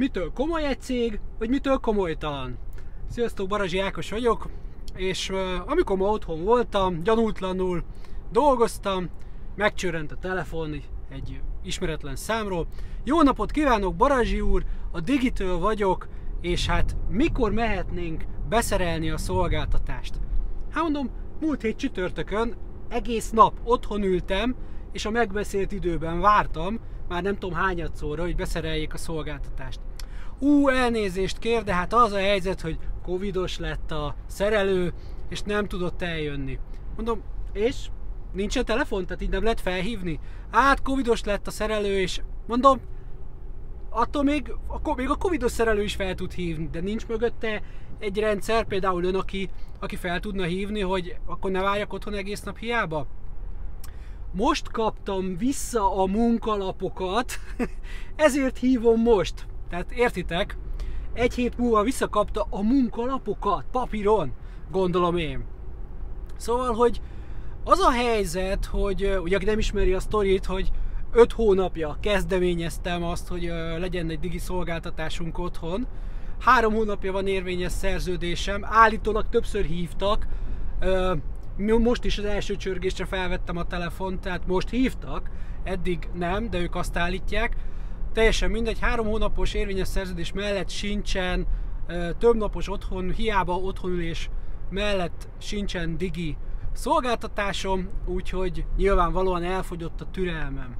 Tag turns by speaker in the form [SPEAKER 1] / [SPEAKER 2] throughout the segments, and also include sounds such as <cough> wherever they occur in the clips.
[SPEAKER 1] mitől komoly egy cég, vagy mitől komolytalan. Sziasztok, Barazsi Ákos vagyok, és uh, amikor ma otthon voltam, gyanútlanul dolgoztam, megcsörrent a telefon egy ismeretlen számról. Jó napot kívánok, Barazsi úr, a Digitől vagyok, és hát mikor mehetnénk beszerelni a szolgáltatást? Hát mondom, múlt hét csütörtökön egész nap otthon ültem, és a megbeszélt időben vártam, már nem tudom hányadszorra, hogy beszereljék a szolgáltatást. Ú, elnézést kér, de hát az a helyzet, hogy covidos lett a szerelő, és nem tudott eljönni. Mondom, és? Nincsen telefon, tehát így nem lehet felhívni? Hát, covidos lett a szerelő, és mondom, attól még, akkor még a covidos szerelő is fel tud hívni, de nincs mögötte egy rendszer, például ön, aki, aki fel tudna hívni, hogy akkor ne várjak otthon egész nap hiába? Most kaptam vissza a munkalapokat, <laughs> ezért hívom most. Tehát értitek? Egy hét múlva visszakapta a munkalapokat papíron, gondolom én. Szóval, hogy az a helyzet, hogy ugye aki nem ismeri a sztorit, hogy 5 hónapja kezdeményeztem azt, hogy legyen egy digi szolgáltatásunk otthon. Három hónapja van érvényes szerződésem, állítólag többször hívtak, most is az első csörgésre felvettem a telefont, tehát most hívtak, eddig nem, de ők azt állítják. Teljesen mindegy, három hónapos érvényes szerződés mellett sincsen több napos otthon, hiába otthonülés mellett sincsen digi szolgáltatásom, úgyhogy nyilvánvalóan elfogyott a türelmem.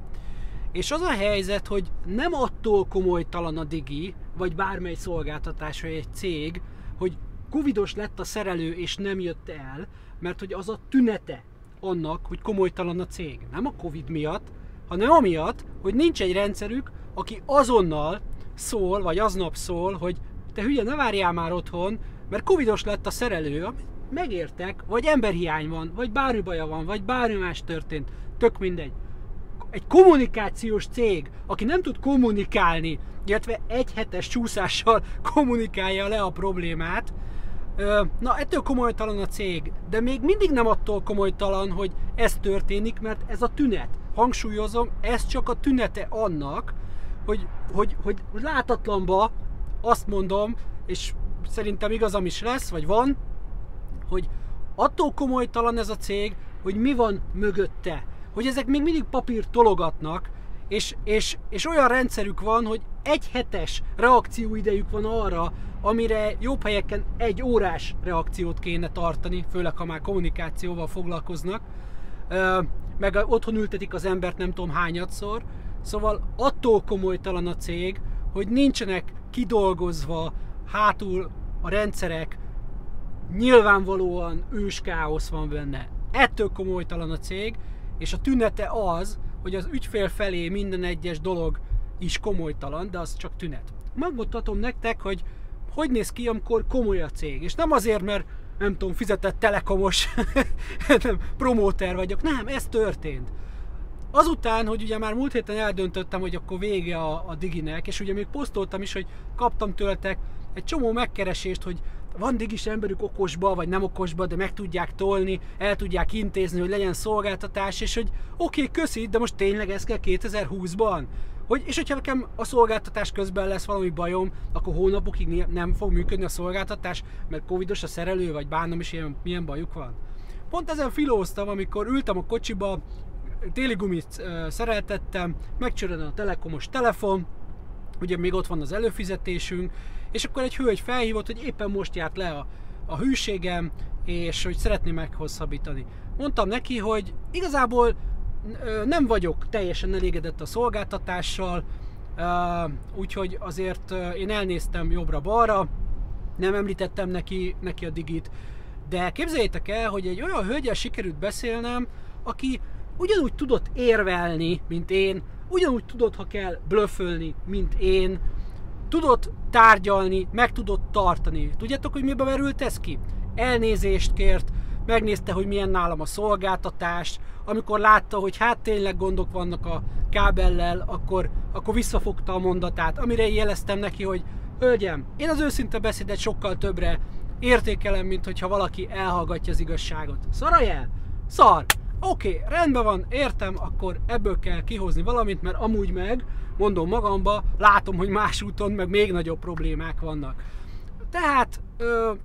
[SPEAKER 1] És az a helyzet, hogy nem attól komolytalan a digi, vagy bármely szolgáltatás, vagy egy cég, hogy covidos lett a szerelő és nem jött el, mert hogy az a tünete annak, hogy komolytalan a cég. Nem a Covid miatt, hanem amiatt, hogy nincs egy rendszerük, aki azonnal szól, vagy aznap szól, hogy te hülye, ne várjál már otthon, mert covidos lett a szerelő, megértek, vagy emberhiány van, vagy bármi baja van, vagy bármi más történt, tök mindegy. Egy kommunikációs cég, aki nem tud kommunikálni, illetve egy hetes csúszással <laughs> kommunikálja le a problémát, Na, ettől komolytalan a cég, de még mindig nem attól komolytalan, hogy ez történik, mert ez a tünet. Hangsúlyozom, ez csak a tünete annak, hogy, hogy, hogy látatlanba azt mondom, és szerintem igazam is lesz, vagy van, hogy attól komolytalan ez a cég, hogy mi van mögötte. Hogy ezek még mindig papírt tologatnak, és, és, és olyan rendszerük van, hogy egy hetes reakcióidejük van arra, amire jobb helyeken egy órás reakciót kéne tartani, főleg ha már kommunikációval foglalkoznak, meg otthon ültetik az embert nem tudom hányadszor, szóval attól komolytalan a cég, hogy nincsenek kidolgozva hátul a rendszerek, nyilvánvalóan ős káosz van benne. Ettől komolytalan a cég, és a tünete az, hogy az ügyfél felé minden egyes dolog is komolytalan, de az csak tünet. Megmutatom nektek, hogy hogy néz ki, amikor komoly a cég. És nem azért, mert nem tudom, fizetett telekomos <laughs> nem, promóter vagyok. Nem, ez történt. Azután, hogy ugye már múlt héten eldöntöttem, hogy akkor vége a, a Diginek, és ugye még posztoltam is, hogy kaptam tőletek egy csomó megkeresést, hogy van digis emberük okosba, vagy nem okosba, de meg tudják tolni, el tudják intézni, hogy legyen szolgáltatás, és hogy oké, okay, köszi, de most tényleg ez kell 2020-ban? Hogy, és hogyha nekem a szolgáltatás közben lesz valami bajom, akkor hónapokig nem fog működni a szolgáltatás, mert covidos a szerelő, vagy bánom is ilyen, milyen bajuk van. Pont ezen filóztam, amikor ültem a kocsiba, téli gumit szereltettem, megcsörön a telekomos telefon, ugye még ott van az előfizetésünk, és akkor egy hölgy felhívott, hogy éppen most járt le a, a hűségem, és hogy szeretné meghosszabbítani. Mondtam neki, hogy igazából nem vagyok teljesen elégedett a szolgáltatással, úgyhogy azért én elnéztem jobbra-balra, nem említettem neki, neki a digit, de képzeljétek el, hogy egy olyan hölgyel sikerült beszélnem, aki ugyanúgy tudott érvelni, mint én, ugyanúgy tudott, ha kell, blöfölni, mint én, tudott tárgyalni, meg tudott tartani. Tudjátok, hogy mibe merült ez ki? Elnézést kért, megnézte, hogy milyen nálam a szolgáltatás, amikor látta, hogy hát tényleg gondok vannak a kábellel, akkor, akkor visszafogta a mondatát, amire jeleztem neki, hogy hölgyem, én az őszinte beszédet sokkal többre értékelem, mint hogyha valaki elhallgatja az igazságot. Szaraj el? Szar! Oké, okay, rendben van, értem, akkor ebből kell kihozni valamit, mert amúgy meg, mondom magamba, látom, hogy más úton meg még nagyobb problémák vannak. Tehát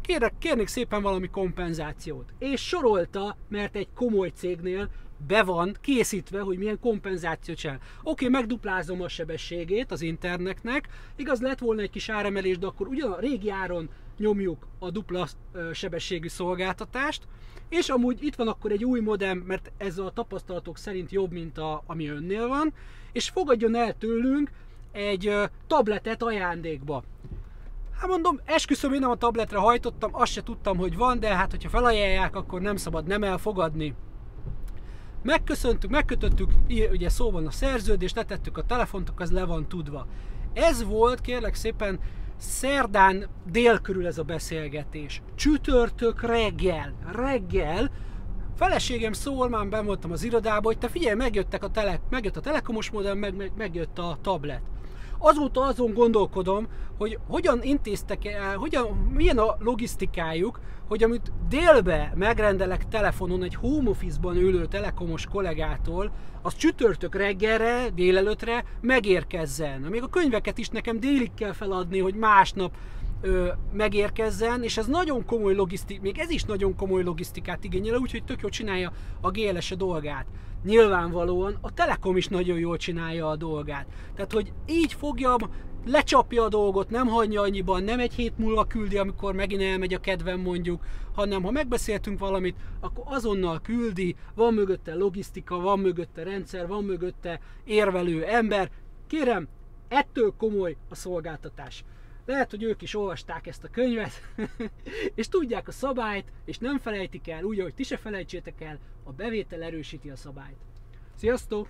[SPEAKER 1] kérek, kérnék szépen valami kompenzációt. És sorolta, mert egy komoly cégnél be van készítve, hogy milyen kompenzációt csinál. Oké, megduplázom a sebességét az internetnek, igaz lett volna egy kis áremelés, de akkor ugyan a régi áron nyomjuk a dupla sebességű szolgáltatást, és amúgy itt van akkor egy új modem, mert ez a tapasztalatok szerint jobb, mint a, ami önnél van, és fogadjon el tőlünk egy tabletet ajándékba. Hát mondom, esküszöm, én nem a tabletre hajtottam, azt se tudtam, hogy van, de hát hogyha felajánlják, akkor nem szabad nem elfogadni. Megköszöntük, megkötöttük, ugye szó van a szerződés, letettük a telefont, az le van tudva. Ez volt, kérlek szépen, szerdán dél körül ez a beszélgetés. Csütörtök reggel, reggel, feleségem szól, már ben voltam az irodában, hogy te figyelj, megjöttek a tele, megjött a telekomos modem, meg, megjött a tablet. Azóta azon gondolkodom, hogy hogyan intéztek el, hogyan, milyen a logisztikájuk, hogy amit délbe megrendelek telefonon egy home office-ban ülő telekomos kollégától, az csütörtök reggelre, délelőtre megérkezzen. Még a könyveket is nekem délig kell feladni, hogy másnap ö, megérkezzen, és ez nagyon komoly logisztik, még ez is nagyon komoly logisztikát igényel, úgyhogy tök jól csinálja a GLS a dolgát. Nyilvánvalóan a Telekom is nagyon jól csinálja a dolgát. Tehát, hogy így fogja, lecsapja a dolgot, nem hagyja annyiban, nem egy hét múlva küldi, amikor megint elmegy a kedvem mondjuk, hanem ha megbeszéltünk valamit, akkor azonnal küldi, van mögötte logisztika, van mögötte rendszer, van mögötte érvelő ember. Kérem, ettől komoly a szolgáltatás. Lehet, hogy ők is olvasták ezt a könyvet, <laughs> és tudják a szabályt, és nem felejtik el, úgy, hogy ti se felejtsétek el, a bevétel erősíti a szabályt. Sziasztok!